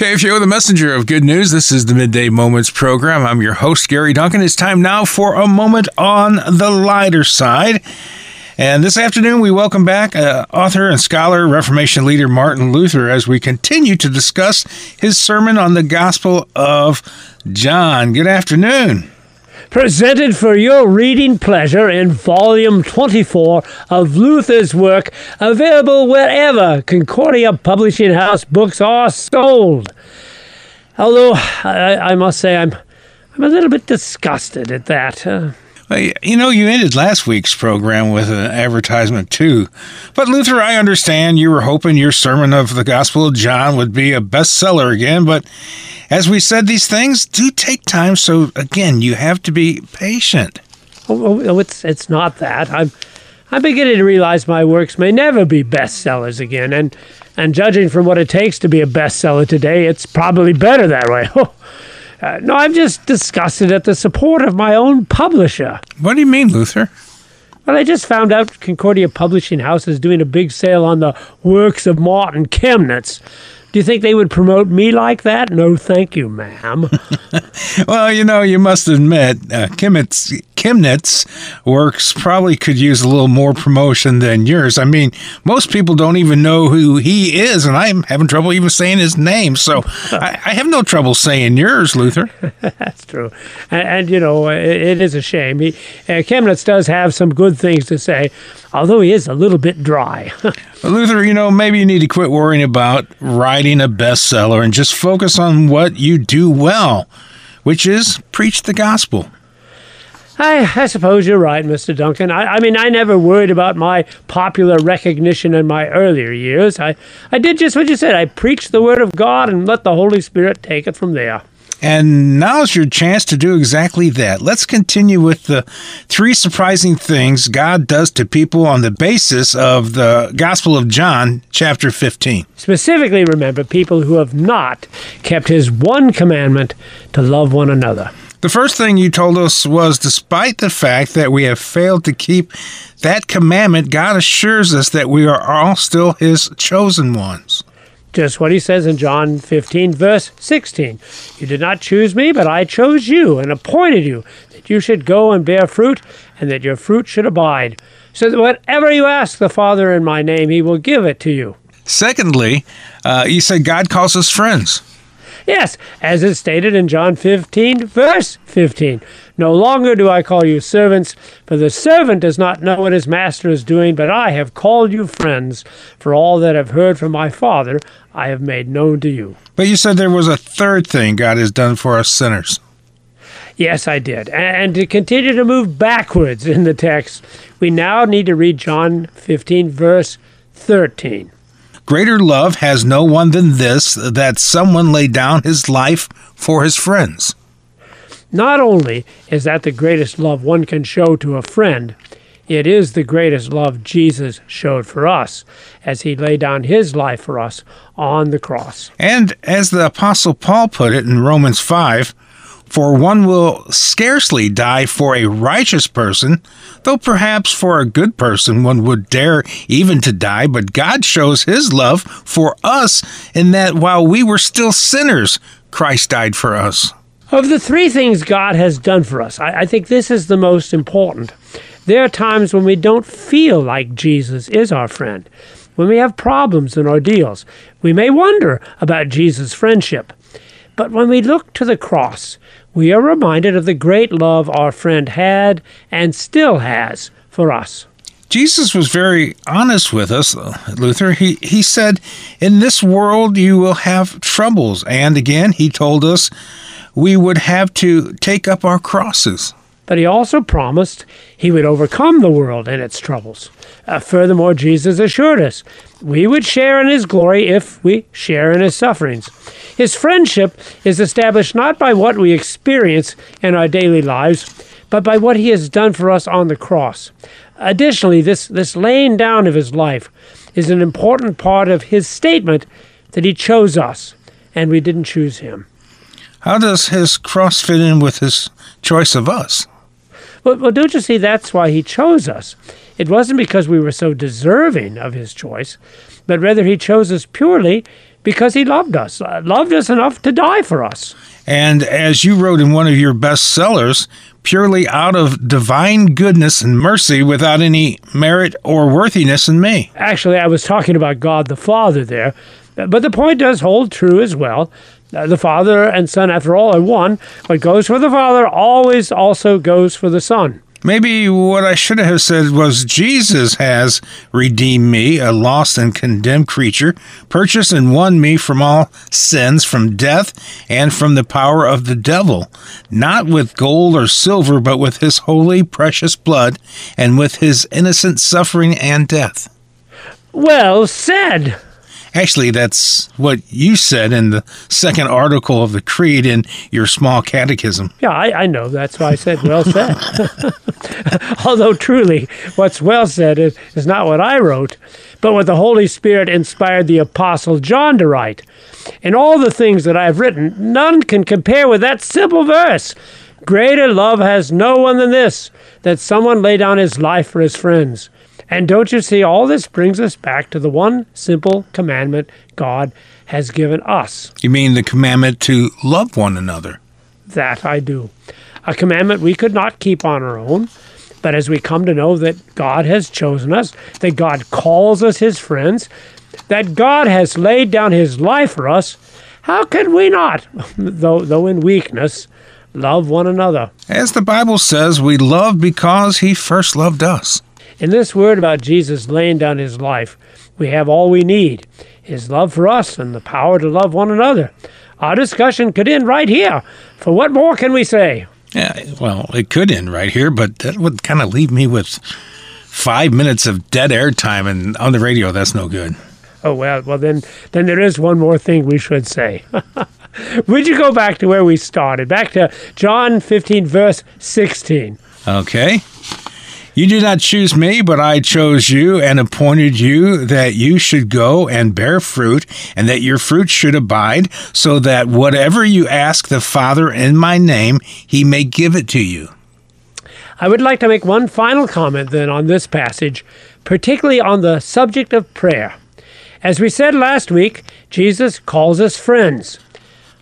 KFUO, the messenger of good news. This is the Midday Moments program. I'm your host, Gary Duncan. It's time now for a moment on the lighter side. And this afternoon, we welcome back uh, author and scholar, Reformation leader Martin Luther, as we continue to discuss his sermon on the Gospel of John. Good afternoon presented for your reading pleasure in volume 24 of Luther's work, available wherever Concordia Publishing House books are sold. Although I, I must say I'm I'm a little bit disgusted at that. Uh, Uh, you know, you ended last week's program with an advertisement too. But Luther, I understand you were hoping your sermon of the Gospel of John would be a bestseller again, but as we said, these things do take time. So again, you have to be patient. Oh, oh, oh it's it's not that. I'm I'm beginning to realize my works may never be bestsellers again, and and judging from what it takes to be a bestseller today, it's probably better that way. Oh, Uh, no, I'm just disgusted at the support of my own publisher. What do you mean, Luther? Well, I just found out Concordia Publishing House is doing a big sale on the works of Martin Chemnitz. Do you think they would promote me like that? No, thank you, ma'am. well, you know, you must admit, uh, Chemnitz works probably could use a little more promotion than yours. I mean, most people don't even know who he is, and I'm having trouble even saying his name. So I, I, have no trouble saying yours, Luther. That's true. And, and, you know, it, it is a shame. He, uh, Chemnitz does have some good things to say, although he is a little bit dry. Luther, you know, maybe you need to quit worrying about writing a bestseller and just focus on what you do well, which is preach the gospel. I, I suppose you're right, Mr. Duncan. I, I mean, I never worried about my popular recognition in my earlier years. I, I did just what you said. I preached the Word of God and let the Holy Spirit take it from there. And now's your chance to do exactly that. Let's continue with the three surprising things God does to people on the basis of the Gospel of John, chapter 15. Specifically, remember people who have not kept his one commandment to love one another. The first thing you told us was despite the fact that we have failed to keep that commandment, God assures us that we are all still his chosen ones. Just what he says in John 15, verse 16. You did not choose me, but I chose you and appointed you that you should go and bear fruit, and that your fruit should abide, so that whatever you ask the Father in my name, he will give it to you. Secondly, uh, you said God calls us friends. Yes, as is stated in John 15, verse 15. No longer do I call you servants, for the servant does not know what his master is doing, but I have called you friends, for all that I've heard from my Father I have made known to you. But you said there was a third thing God has done for us sinners. Yes, I did. And to continue to move backwards in the text, we now need to read John 15, verse 13. Greater love has no one than this, that someone lay down his life for his friends. Not only is that the greatest love one can show to a friend, it is the greatest love Jesus showed for us as he laid down his life for us on the cross. And as the Apostle Paul put it in Romans 5, for one will scarcely die for a righteous person, though perhaps for a good person one would dare even to die. But God shows his love for us in that while we were still sinners, Christ died for us. Of the three things God has done for us, I, I think this is the most important. There are times when we don't feel like Jesus is our friend, when we have problems and ordeals. We may wonder about Jesus' friendship. But when we look to the cross, we are reminded of the great love our friend had and still has for us. Jesus was very honest with us, Luther. He, he said, In this world you will have troubles. And again, he told us we would have to take up our crosses. But he also promised he would overcome the world and its troubles. Uh, furthermore, Jesus assured us we would share in his glory if we share in his sufferings. His friendship is established not by what we experience in our daily lives, but by what he has done for us on the cross. Additionally, this, this laying down of his life is an important part of his statement that he chose us and we didn't choose him. How does his cross fit in with his choice of us? Well, well, don't you see that's why he chose us? It wasn't because we were so deserving of his choice, but rather he chose us purely because he loved us, uh, loved us enough to die for us. And as you wrote in one of your bestsellers, purely out of divine goodness and mercy without any merit or worthiness in me. Actually, I was talking about God the Father there, but the point does hold true as well. Uh, the Father and Son, after all, are one. What goes for the Father always also goes for the Son. Maybe what I should have said was Jesus has redeemed me, a lost and condemned creature, purchased and won me from all sins, from death, and from the power of the devil, not with gold or silver, but with his holy, precious blood, and with his innocent suffering and death. Well said. Actually, that's what you said in the second article of the Creed in your small catechism. Yeah, I, I know. That's why I said well said. Although truly, what's well said is, is not what I wrote, but what the Holy Spirit inspired the Apostle John to write. In all the things that I've written, none can compare with that simple verse. Greater love has no one than this, that someone lay down his life for his friends. And don't you see, all this brings us back to the one simple commandment God has given us. You mean the commandment to love one another? That I do. A commandment we could not keep on our own. But as we come to know that God has chosen us, that God calls us his friends, that God has laid down his life for us, how can we not, though, though in weakness, love one another? As the Bible says, we love because he first loved us. In this word about Jesus laying down his life, we have all we need his love for us and the power to love one another. Our discussion could end right here. For what more can we say? Yeah, well, it could end right here, but that would kind of leave me with five minutes of dead air time, and on the radio, that's no good. Oh well, well then, then there is one more thing we should say. would you go back to where we started, back to John 15, verse 16? Okay. You did not choose me, but I chose you and appointed you that you should go and bear fruit, and that your fruit should abide, so that whatever you ask the Father in my name, he may give it to you. I would like to make one final comment then on this passage, particularly on the subject of prayer. As we said last week, Jesus calls us friends.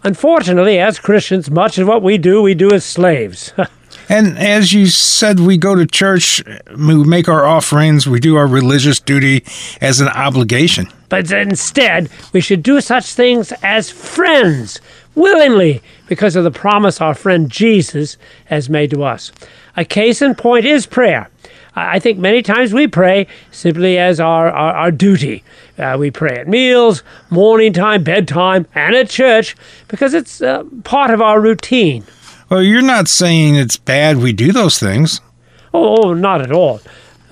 Unfortunately, as Christians, much of what we do, we do as slaves. And as you said, we go to church, we make our offerings, we do our religious duty as an obligation. But instead, we should do such things as friends, willingly, because of the promise our friend Jesus has made to us. A case in point is prayer. I think many times we pray simply as our, our, our duty. Uh, we pray at meals, morning time, bedtime, and at church because it's uh, part of our routine. Well, you're not saying it's bad we do those things. Oh, oh not at all.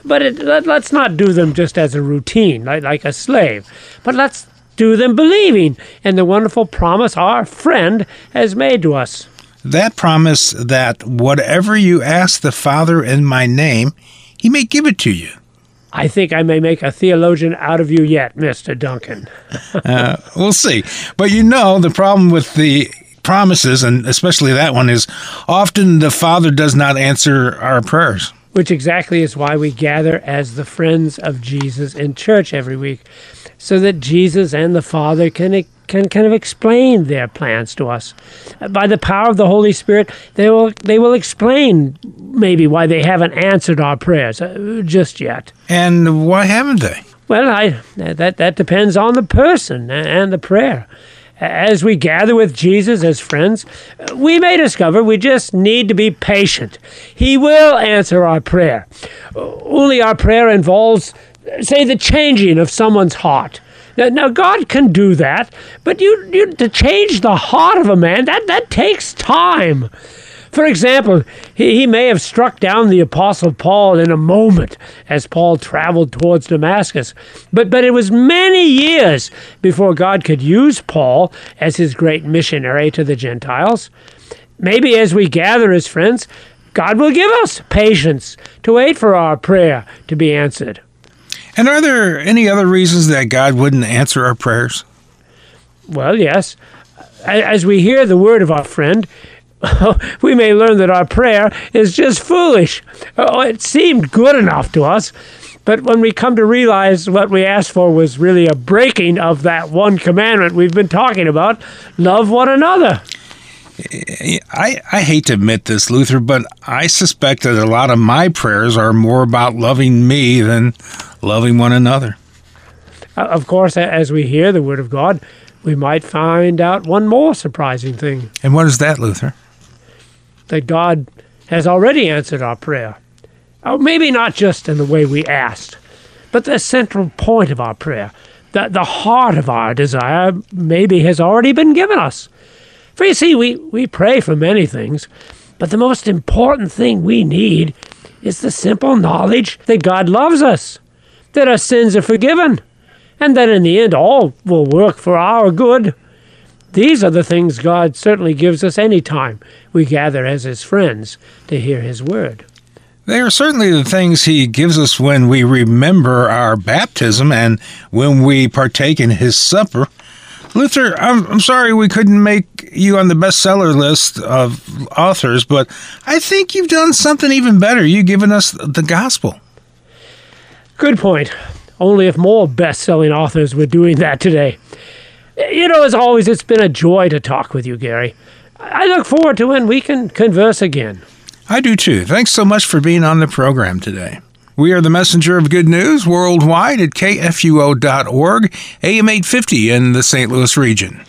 But it, let, us not do them just as a routine, like, like a slave. But let's do them believing in the wonderful promise our friend has made to us. That promise that whatever you ask the Father in my name, he may give it to you. I think I may make a theologian out of you yet, Mr. Duncan. uh, we'll see. But you know, the problem with the promises, and especially that one, is often the Father does not answer our prayers. Which exactly is why we gather as the friends of Jesus in church every week, so that Jesus and the Father can can kind of explain their plans to us. By the power of the Holy Spirit, they will they will explain maybe why they haven't answered our prayers uh, just yet. And why haven't they? Well, I that that depends on the person and the prayer as we gather with Jesus as friends, we may discover we just need to be patient. He will answer our prayer. Only our prayer involves, say, the changing of someone's heart. Now, God can do that, but you, you to change the heart of a man, that, that takes time. For example, he, he may have struck down the Apostle Paul in a moment as Paul traveled towards Damascus, but, but it was many years before God could use Paul as his great missionary to the Gentiles. Maybe as we gather as friends, God will give us patience to wait for our prayer to be answered. And are there any other reasons that God wouldn't answer our prayers? Well, yes. As we hear the word of our friend, we may learn that our prayer is just foolish. Oh, it seemed good enough to us, But when we come to realize what we asked for was really a breaking of that one commandment we've been talking about love one another. I, I hate to admit this, Luther, but I suspect that a lot of my prayers are more about loving me than loving one another. Uh, of course, as we hear the Word of God, we might find out one more surprising thing. And what is that, Luther? That God has already answered our prayer. Oh, maybe not just in the way we asked, but the central point of our prayer, the, the heart of our desire, maybe has already been given us. For you see, we, we pray for many things, but the most important thing we need is the simple knowledge that God loves us, that our sins are forgiven, and that in the end all will work for our good. These are the things God certainly gives us any time we gather as His friends to hear His word. They are certainly the things He gives us when we remember our baptism and when we partake in His supper. Luther, I'm, I'm sorry we couldn't make you on the bestseller list of authors, but I think you've done something even better. You've given us the gospel. Good point. Only if more best selling authors were doing that today. You know, as always, it's been a joy to talk with you, Gary. I look forward to when we can converse again. I do too. Thanks so much for being on the program today. We are the messenger of good news worldwide at kfuo.org, AM 850 in the St. Louis region.